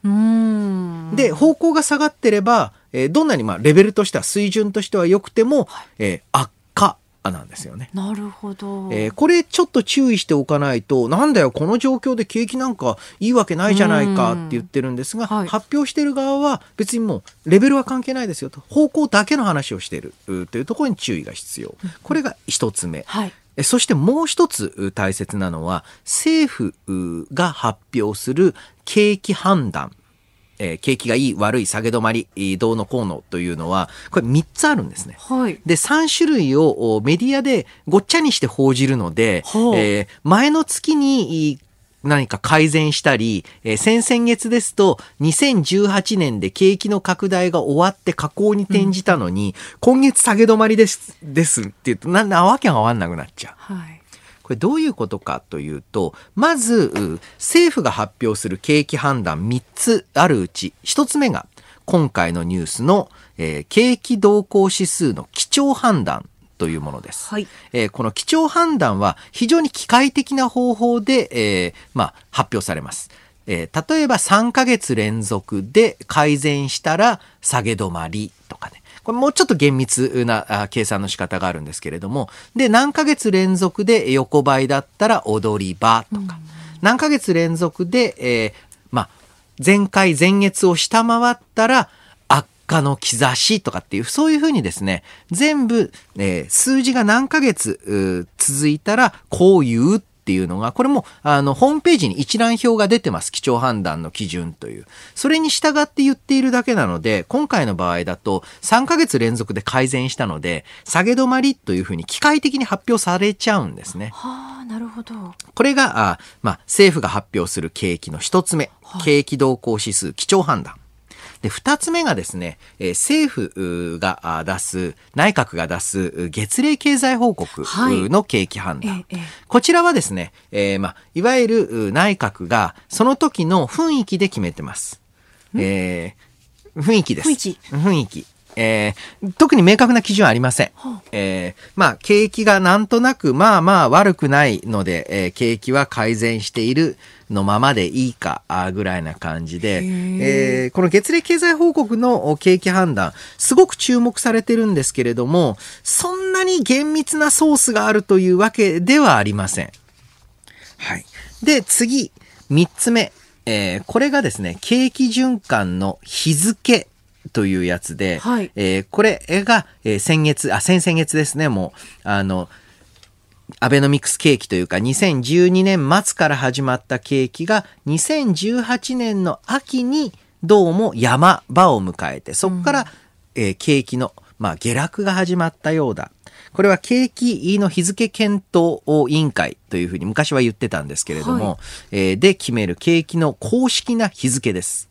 で、方向が下がってれば、えーどんなにまあレベルとしては水準としては良くても、えー悪化なんですよね。なるほど。えーこれちょっと注意しておかないと、なんだよ、この状況で景気なんかいいわけないじゃないかって言ってるんですが、はい発表してる側は別にもうレベルは関係ないですよと、方向だけの話をしているうというところに注意が必要。これが一つ目。はい。えそしてもう一つう大切なのは、政府うが発表する景気判断。えー景気がいい、悪い、下げ止まり、えーどうのこうのというのは、これ3つあるんですね。はい。で、3種類をおメディアでごっちゃにして報じるので、ほうえー前の月にい何か改善したり、えー先々月ですと2018年で景気の拡大が終わって下降に転じたのに、今月下げ止まりです、ですって言うと、なんだ、わけがわかんなくなっちゃう。はい。これどういうことかというと、まず、う政府が発表する景気判断3つあるうち、1つ目が今回のニュースの、えー景気動向指数の基調判断というものです。はいえーこの基調判断は非常に機械的な方法で、えーまあ、発表されます。えー例えば3ヶ月連続で改善したら下げ止まりとかね。これもうちょっと厳密なあ計算の仕方があるんですけれども、で、何ヶ月連続で横ばいだったら踊り場とか、何ヶ月連続で、えーまあ、前回前月を下回ったら悪化の兆しとかっていう、そういうふうにですね、全部、えー数字が何ヶ月続いたらこう言うっていうのが、これも、あの、ホームページに一覧表が出てます。基調判断の基準という。それに従って言っているだけなので、今回の場合だと、3ヶ月連続で改善したので、下げ止まりというふうに機械的に発表されちゃうんですね。はあ、なるほど。これが、あまあ、政府が発表する景気の一つ目、景気動向指数基調判断。で、二つ目がですね、えー政府があ出す、内閣が出すう月例経済報告の景気判断。ええええこちらはですね、えーまあ、いわゆるう内閣がその時の雰囲気で決めてます。えー雰囲気です。雰囲気雰囲気。えー特に明確な基準はありません。えーまあ、景気がなんとなく、まあまあ悪くないので、えー景気は改善しているのままでいいか、ぐらいな感じで、えーこの月例経済報告のお景気判断、すごく注目されてるんですけれども、そんなに厳密なソースがあるというわけではありません。はい。で、次、三つ目。えーこれがですね、景気循環の日付というやつで、はいえーこれが、えー先月、あ、先々月ですね、もう、あの、アベノミクス景気というか、2012年末から始まった景気が、2018年の秋にどうも山場を迎えて、そこから、えー景気の、まあ、下落が始まったようだ。これは景気の日付検討委員会というふうに昔は言ってたんですけれども、えーで決める景気の公式な日付です。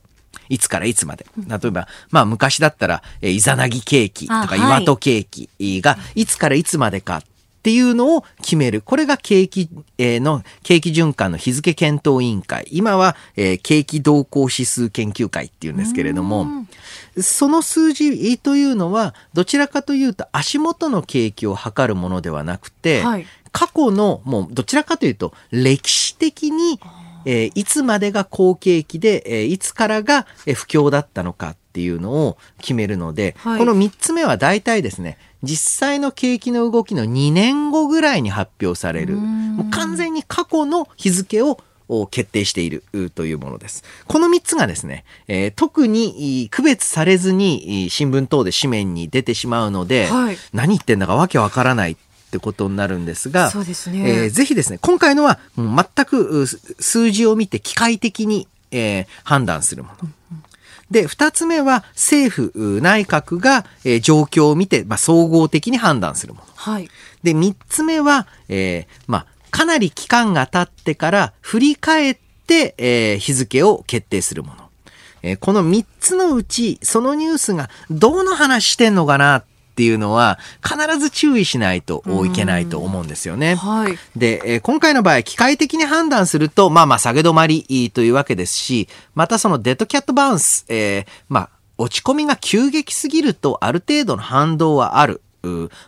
いつからいつまで。例えば、まあ昔だったら、えーイザナギ景気とか岩戸景気がいつからいつまでかっていうのを決める。これが景気、えーの、景気循環の日付検討委員会。今は、えー景気動向指数研究会っていうんですけれども、その数字というのは、どちらかというと足元の景気を測るものではなくて、はい過去の、もうどちらかというと、歴史的に、えーいつまでが好景気で、えーいつからがえー不況だったのかっていうのを決めるので、はい。この3つ目は大体ですね、実際の景気の動きの2年後ぐらいに発表される、もう完全に過去の日付をを決定しているうというものです。この3つがですね、えー特にい区別されずにい新聞等で紙面に出てしまうので、はい。何言ってんだかわけわからないってことになるんですが、そうですねえーぜひですね、今回のはもう全く数字を見て機械的に、えー判断するもの。で、二つ目は政府、内閣が、えー、状況を見て、まあ、総合的に判断するもの。はい。で、三つ目は、えー、まあ、かなり期間が経ってから振り返って、えー、日付を決定するもの。えー、この三つのうち、そのニュースがどの話してんのかなっていうのは必ず注意しないといけないと思うんですよね。はい、で、えー、今回の場合、機械的に判断すると、まあまあ下げ止まりというわけですし、またそのデッドキャットバウンス、えー、まあ落ち込みが急激すぎるとある程度の反動はある。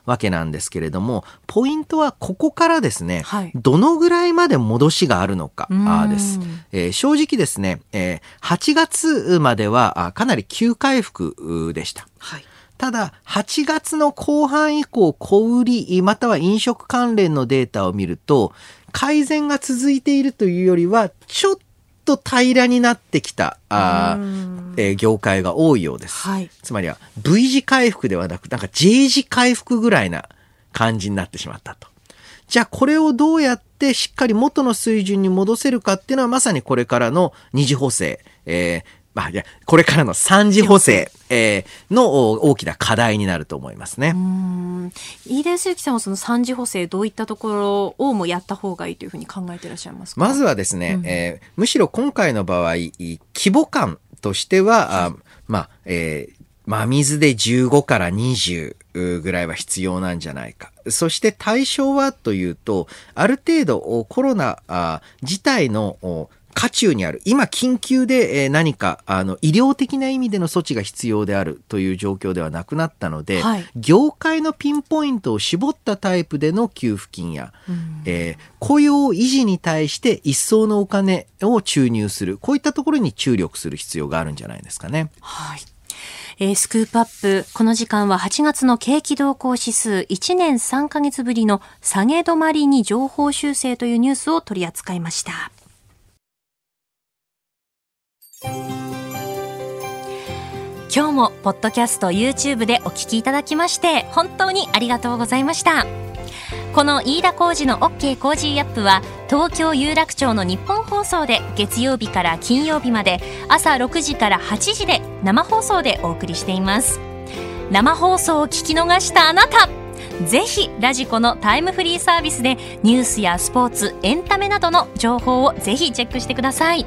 わけなんですけれども、ポイントはここからですね、はい、どのぐらいまで戻しがあるのかです。えー、正直ですね、えー、8月まではかなり急回復でした。はいただ、8月の後半以降、小売り、または飲食関連のデータを見ると、改善が続いているというよりは、ちょっと平らになってきた、あえー、業界が多いようです。はい、つまりは V 字回復ではなく、なんか J 字回復ぐらいな感じになってしまったと。じゃあこれをどうやってしっかり元の水準に戻せるかっていうのはまさにこれからの二次補正、えー、まあ、いや、これからの三次補正、えー、の大きな課題になると思いますね。飯田康之さんはその三次補正どういったところをもやった方がいいというふうに考えていらっしゃいますか？まずはですね、うん、えー、むしろ今回の場合、規模感としては、あまあ、えー、真水で15から20ぐらいは必要なんじゃないか。そして対象はというと、ある程度コロナ自体の渦中にある。今、緊急で何か、あの、医療的な意味での措置が必要であるという状況ではなくなったので、はい、業界のピンポイントを絞ったタイプでの給付金や、えー、雇用維持に対して一層のお金を注入する。こういったところに注力する必要があるんじゃないですかね。はい。えー、スクープアップ、この時間は8月の景気動向指数1年3ヶ月ぶりの下げ止まりに情報修正というニュースを取り扱いました。今日もポッドキャスト YouTube でお聞きいただきまして本当にありがとうございました。この飯田浩二の OK コージーアップは東京有楽町のニッポン放送で月曜日から金曜日まで朝6時から8時で生放送でお送りしています。生放送を聞き逃したあなたぜひ radiko のタイムフリーサービスでニュースやスポーツエンタメなどの情報をぜひチェックしてください。